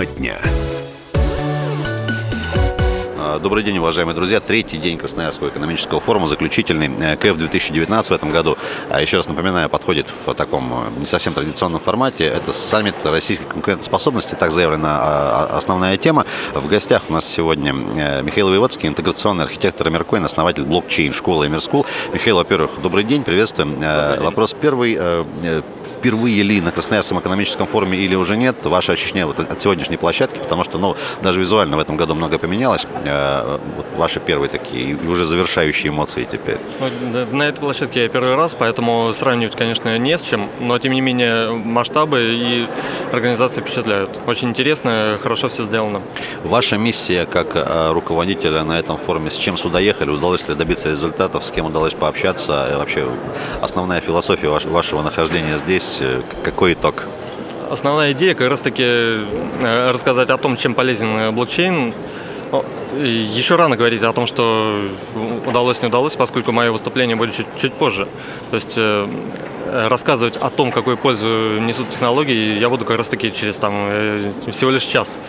Тема дня. А, добрый день, уважаемые друзья. Третий день Красноярского экономического форума, заключительный э, КФ 2019 в этом году. А еще раз напоминаю, подходит в таком э, не совсем традиционном формате. Это саммит российской конкурентоспособности, так заявлена а, а, основная тема. В гостях у нас сегодня э, Михаил Воеводский, интеграционный архитектор Эмеркоин, основатель блокчейн школы Эмерскул. Михаил, во-первых, добрый день, приветствуем. Добрый день. Вопрос первый впервые ли на Красноярском экономическом форуме или уже нет, ваше ощущение вот от сегодняшней площадки, потому что, ну, даже визуально в этом году много поменялось. Э, вот ваши первые такие и уже завершающие эмоции теперь. Ну, на этой площадке я первый раз, поэтому сравнивать, конечно, не с чем, но тем не менее масштабы и организация впечатляют. Очень интересно, хорошо все сделано. Ваша миссия как э, руководителя на этом форуме, с чем сюда ехали, удалось ли добиться результатов, с кем удалось пообщаться, и вообще основная философия вашего нахождения здесь здесь э, какой итог? Основная идея как раз-таки э, рассказать о том, чем полезен э, блокчейн. Еще рано говорить о том, что удалось, не удалось, поскольку мое выступление будет чуть, чуть позже. То есть рассказывать о том, какую пользу несут технологии, я буду как раз-таки через там, всего лишь час.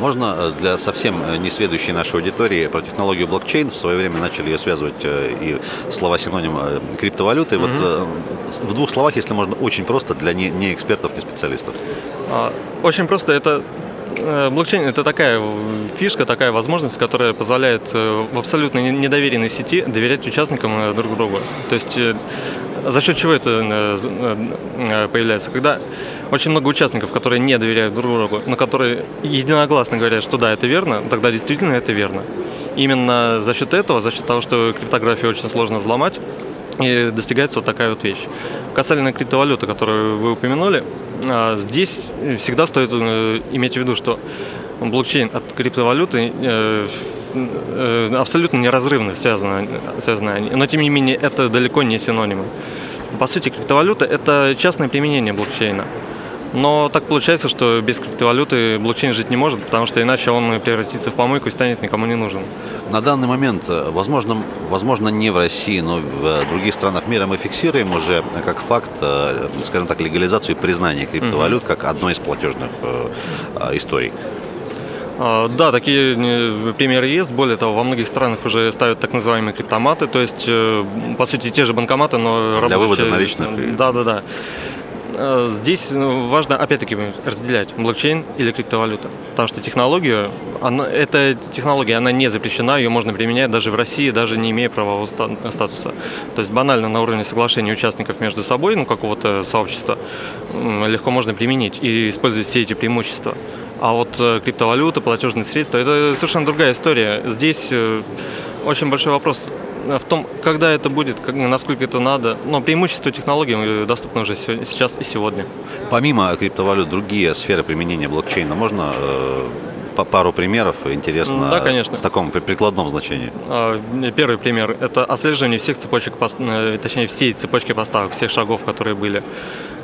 Можно э, для совсем э, несведущей нашей аудитории про технологию блокчейн, в свое время начали ее связывать э, и слова синоним криптовалюты. Mm-hmm. Вот в двух словах, если можно, очень просто для не, не экспертов, не специалистов. А, очень просто. Это Блокчейн – это такая фишка, такая возможность, которая позволяет в абсолютно недоверенной сети доверять участникам друг другу. То есть за счет чего это появляется? Когда очень много участников, которые не доверяют друг другу, но которые единогласно говорят, что да, это верно, тогда действительно это верно. Именно за счет этого, за счет того, что криптографию очень сложно взломать, и достигается вот такая вот вещь. Касательно криптовалюты, которую вы упомянули, а, здесь всегда стоит э, иметь в виду, что блокчейн от криптовалюты э, э, абсолютно неразрывно связаны, связаны они. Но, тем не менее, это далеко не синонимы. По сути, криптовалюта – это частное применение блокчейна. Но так получается, что без криптовалюты блокчейн жить не может, потому что иначе он превратится в помойку и станет никому не нужен. На данный момент, э, возможно, возможно не в России, но в э, других странах мира мы фиксируем уже э, как факт, скажем так, легализацию и признание криптовалют mm-hmm. как одной из платежных историй. А, да, такие примеры есть. Более того, во многих странах уже ставят так называемые криптоматы, то есть, по сути, те же банкоматы, но Для вывода наличных. Да, да, да. Э, здесь ну, важно, опять-таки, разделять блокчейн или криптовалюта. Потому что технология, она, эта технология, она не запрещена, ее можно применять даже в России, даже не имея правового статуса. То есть банально на уровне соглашения участников между собой, ну, какого-то сообщества, легко можно применить и использовать все эти преимущества. А вот э, криптовалюта, платежные средства, это совершенно другая история. Здесь э, очень большой вопрос в том, когда это будет, насколько это надо. Но преимущество технологий доступно уже сейчас и сегодня. Помимо криптовалют, другие сферы применения блокчейна можно э, по пару примеров интересно да, конечно. в таком прикладном значении. А, первый пример – это отслеживание всех цепочек, э, точнее всей цепочки поставок, всех шагов, которые были.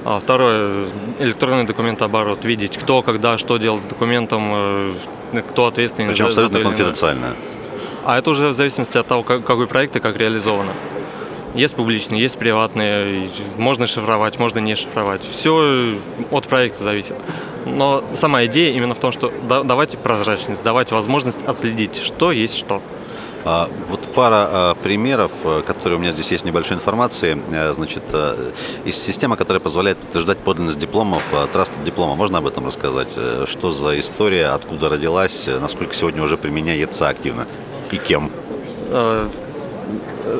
А второе – электронный документооборот, видеть, кто, когда, что делать с документом, э, кто ответственный. Причем за, абсолютно конфиденциально. А это уже в зависимости от того, какой проект и как реализовано. Есть публичные, есть приватные, можно шифровать, можно не шифровать. Все от проекта зависит. Но сама идея именно в том, что давайте прозрачность, давайте возможность отследить, что есть что. А, вот пара а, примеров, э, которые у меня здесь есть небольшой информации. Э, значит, э, из системы, которая позволяет подтверждать подлинность дипломов, траст диплома. Можно об этом рассказать? Что за история, откуда родилась, насколько сегодня уже применяется активно? и кем? Э,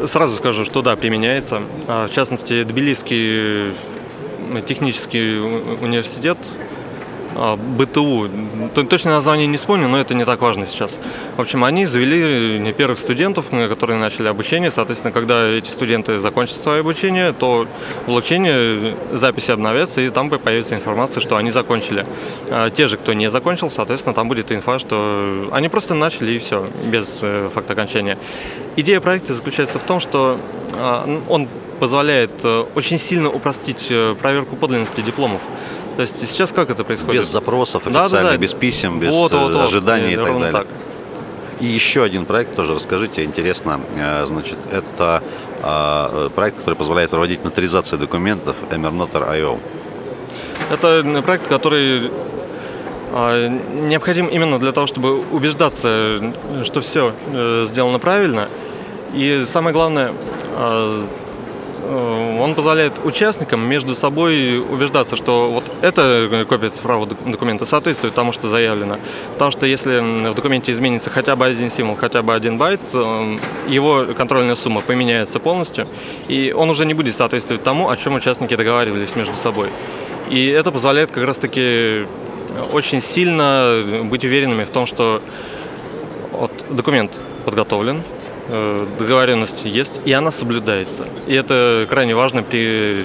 сразу скажу, что да, применяется. А, в частности, Тбилисский технический университет БТУ. Точное название не вспомню, но это не так важно сейчас. В общем, они завели не первых студентов, которые начали обучение. Соответственно, когда эти студенты закончат свое обучение, то в блокчейне записи обновятся, и там появится информация, что они закончили. А те же, кто не закончил, соответственно, там будет инфа, что они просто начали, и все, без э, факта окончания. Идея проекта заключается в том, что а, он позволяет э, очень сильно упростить э, проверку подлинности дипломов. То есть сейчас как это происходит? Без запросов официально, да, да, да. без писем, без вот, вот, вот, ожиданий и так далее. Так. И еще один проект тоже расскажите, интересно, э, значит, это э, проект, который позволяет проводить нотаризацию документов Emernotar.io. Это проект, который а, необходим именно для того, чтобы убеждаться, что все э, сделано правильно. И самое главное, а, э, он позволяет участникам между собой убеждаться, что вот эта копия цифрового документа соответствует тому, что заявлено. Потому что если в документе изменится хотя бы один символ, хотя бы один байт, э, его контрольная сумма поменяется полностью, и он уже не будет соответствовать тому, о чем участники договаривались между собой. И это позволяет как раз-таки очень сильно быть уверенными в том, что вот, документ подготовлен, э, договоренность есть, и она соблюдается. И это крайне важно при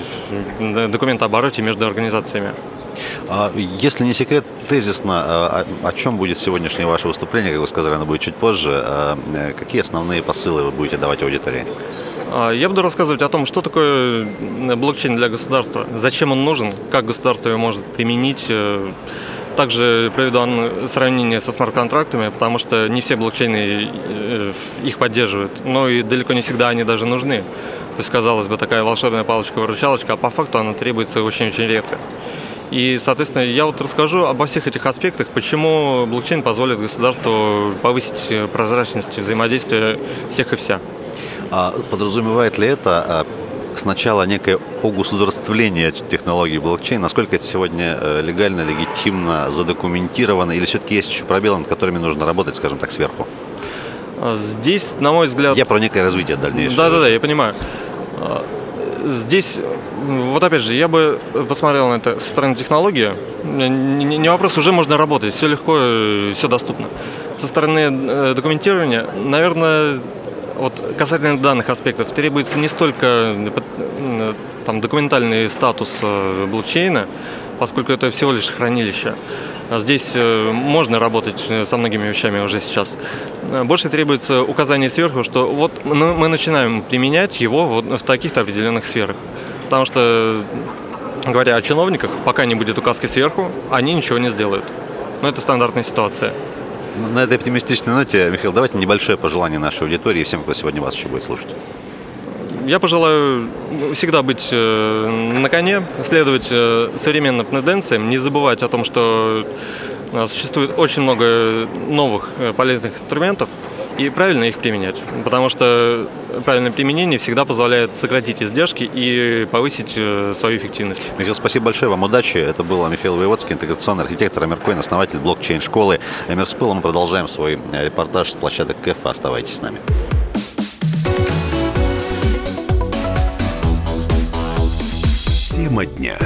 документообороте между организациями. А если не секрет, тезисно, а, о чем будет сегодняшнее ваше выступление, как вы сказали, оно будет чуть позже. А, э, какие основные посылы вы будете давать аудитории? Я буду рассказывать о том, что такое блокчейн для государства, зачем он нужен, как государство его может применить, э, также проведу сравнение со смарт-контрактами, потому что не все блокчейны э, их поддерживают, но и далеко не всегда они даже нужны. То есть, казалось бы, такая волшебная палочка-выручалочка, а по факту она требуется очень-очень редко. И, соответственно, я вот расскажу обо всех этих аспектах, почему блокчейн позволит государству повысить прозрачность взаимодействия всех и вся. А подразумевает ли это а, сначала некое огосударствление технологий блокчейн. Насколько это сегодня э, легально, легитимно, задокументировано, или все-таки есть еще пробелы, над которыми нужно работать, скажем так, сверху? А, здесь, на мой взгляд... Я про некое развитие дальнейшее. Да-да-да, я понимаю. А, здесь, вот опять же, я бы посмотрел на это со стороны технологии. Не вопрос, уже можно работать, все легко, э, все доступно. Со стороны э, документирования, наверное, вот касательно данных аспектов требуется не столько там, документальный статус э, блокчейна, поскольку это всего лишь хранилище. А здесь э, можно работать э, со многими вещами уже сейчас. Больше требуется указание сверху, что вот мы начинаем применять его вот в таких-то определенных сферах. Потому что, говоря о чиновниках, пока не будет указки сверху, они ничего не сделают. Но это стандартная ситуация. На этой оптимистичной ноте, Михаил, давайте небольшое пожелание нашей аудитории и всем, кто сегодня вас еще будет слушать. Я пожелаю всегда быть э, на коне, следовать э, современным тенденциям, не забывать о том, что э, существует очень много новых полезных инструментов, и правильно их применять. Потому что правильное применение всегда позволяет сократить издержки и повысить э, свою эффективность. Михаил, спасибо большое, вам удачи. Это был Михаил Воеводский, интеграционный архитектор Амеркоин, основатель блокчейн-школы Эмерскул. Мы продолжаем свой э, репортаж с площадок КЭФ. Оставайтесь с нами. Тема дня.